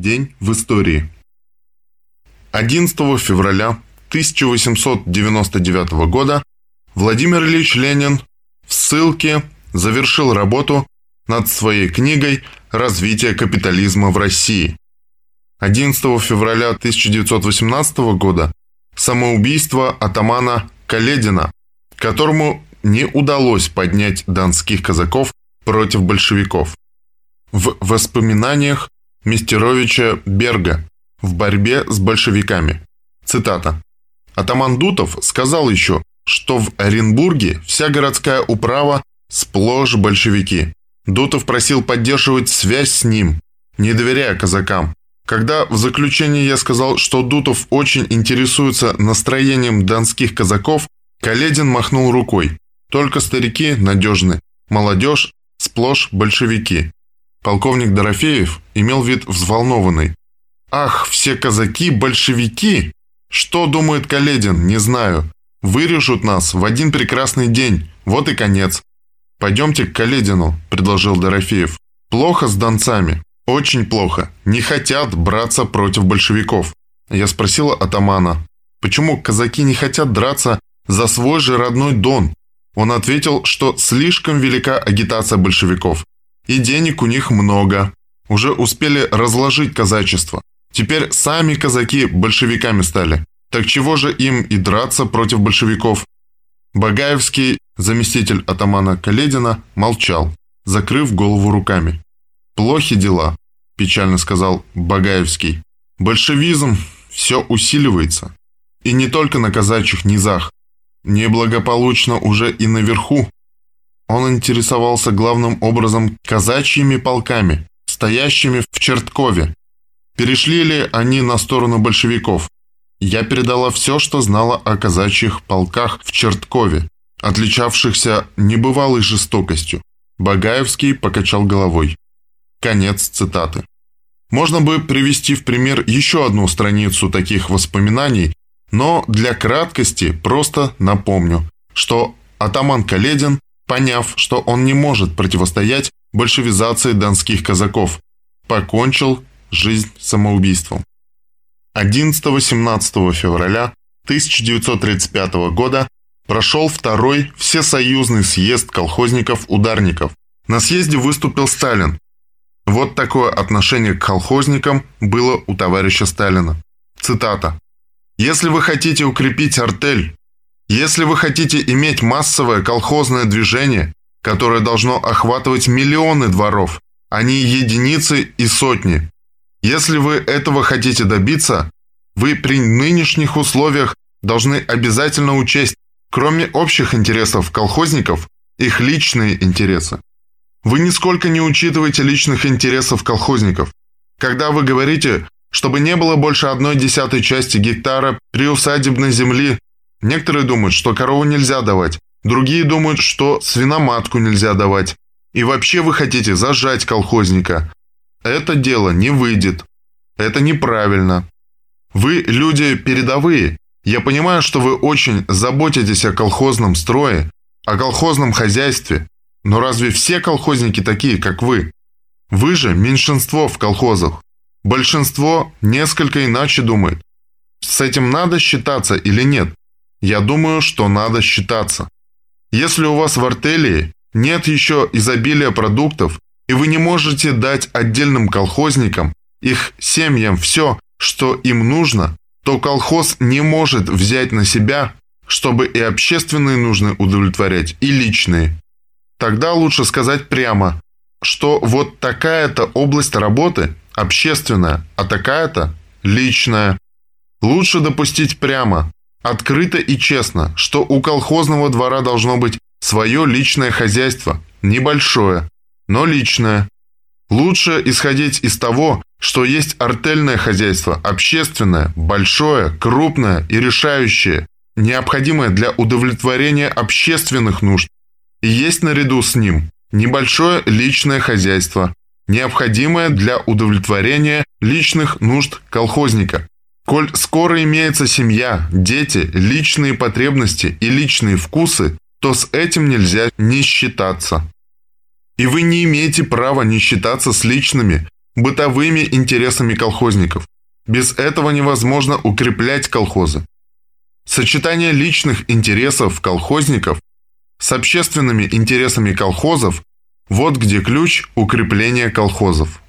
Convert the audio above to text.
День в истории. 11 февраля 1899 года Владимир Ильич Ленин в ссылке завершил работу над своей книгой «Развитие капитализма в России». 11 февраля 1918 года самоубийство атамана Каледина, которому не удалось поднять донских казаков против большевиков. В воспоминаниях Мистеровича Берга в борьбе с большевиками. Цитата. Атаман Дутов сказал еще, что в Оренбурге вся городская управа сплошь большевики. Дутов просил поддерживать связь с ним, не доверяя казакам. Когда в заключении я сказал, что Дутов очень интересуется настроением донских казаков, Каледин махнул рукой. Только старики надежны, молодежь сплошь большевики. Полковник Дорофеев имел вид взволнованный. «Ах, все казаки – большевики! Что думает Каледин, не знаю. Вырежут нас в один прекрасный день, вот и конец». «Пойдемте к Каледину», – предложил Дорофеев. «Плохо с донцами. Очень плохо. Не хотят браться против большевиков». Я спросила атамана, почему казаки не хотят драться за свой же родной Дон. Он ответил, что слишком велика агитация большевиков. И денег у них много. Уже успели разложить казачество. Теперь сами казаки большевиками стали. Так чего же им и драться против большевиков? Багаевский, заместитель атамана Каледина, молчал, закрыв голову руками. «Плохи дела», – печально сказал Багаевский. «Большевизм все усиливается. И не только на казачьих низах. Неблагополучно уже и наверху. Он интересовался главным образом казачьими полками, стоящими в Черткове. Перешли ли они на сторону большевиков? Я передала все, что знала о казачьих полках в Черткове, отличавшихся небывалой жестокостью. Багаевский покачал головой. Конец цитаты. Можно бы привести в пример еще одну страницу таких воспоминаний, но для краткости просто напомню, что атаман Каледин поняв, что он не может противостоять большевизации донских казаков, покончил жизнь самоубийством. 11-17 февраля 1935 года прошел второй всесоюзный съезд колхозников-ударников. На съезде выступил Сталин. Вот такое отношение к колхозникам было у товарища Сталина. Цитата. «Если вы хотите укрепить артель, если вы хотите иметь массовое колхозное движение, которое должно охватывать миллионы дворов, а не единицы и сотни, если вы этого хотите добиться, вы при нынешних условиях должны обязательно учесть, кроме общих интересов колхозников, их личные интересы. Вы нисколько не учитываете личных интересов колхозников. Когда вы говорите, чтобы не было больше одной десятой части гектара приусадебной земли Некоторые думают, что корову нельзя давать, другие думают, что свиноматку нельзя давать. И вообще вы хотите зажать колхозника. Это дело не выйдет. Это неправильно. Вы люди передовые. Я понимаю, что вы очень заботитесь о колхозном строе, о колхозном хозяйстве. Но разве все колхозники такие, как вы? Вы же меньшинство в колхозах. Большинство несколько иначе думает. С этим надо считаться или нет? Я думаю, что надо считаться. Если у вас в артелии нет еще изобилия продуктов, и вы не можете дать отдельным колхозникам, их семьям все, что им нужно, то колхоз не может взять на себя, чтобы и общественные нужны удовлетворять, и личные. Тогда лучше сказать прямо, что вот такая-то область работы общественная, а такая-то личная. Лучше допустить прямо, Открыто и честно, что у колхозного двора должно быть свое личное хозяйство, небольшое, но личное. Лучше исходить из того, что есть артельное хозяйство, общественное, большое, крупное и решающее, необходимое для удовлетворения общественных нужд. И есть наряду с ним небольшое личное хозяйство, необходимое для удовлетворения личных нужд колхозника. Коль скоро имеется семья, дети, личные потребности и личные вкусы, то с этим нельзя не считаться. И вы не имеете права не считаться с личными, бытовыми интересами колхозников. Без этого невозможно укреплять колхозы. Сочетание личных интересов колхозников с общественными интересами колхозов – вот где ключ укрепления колхозов.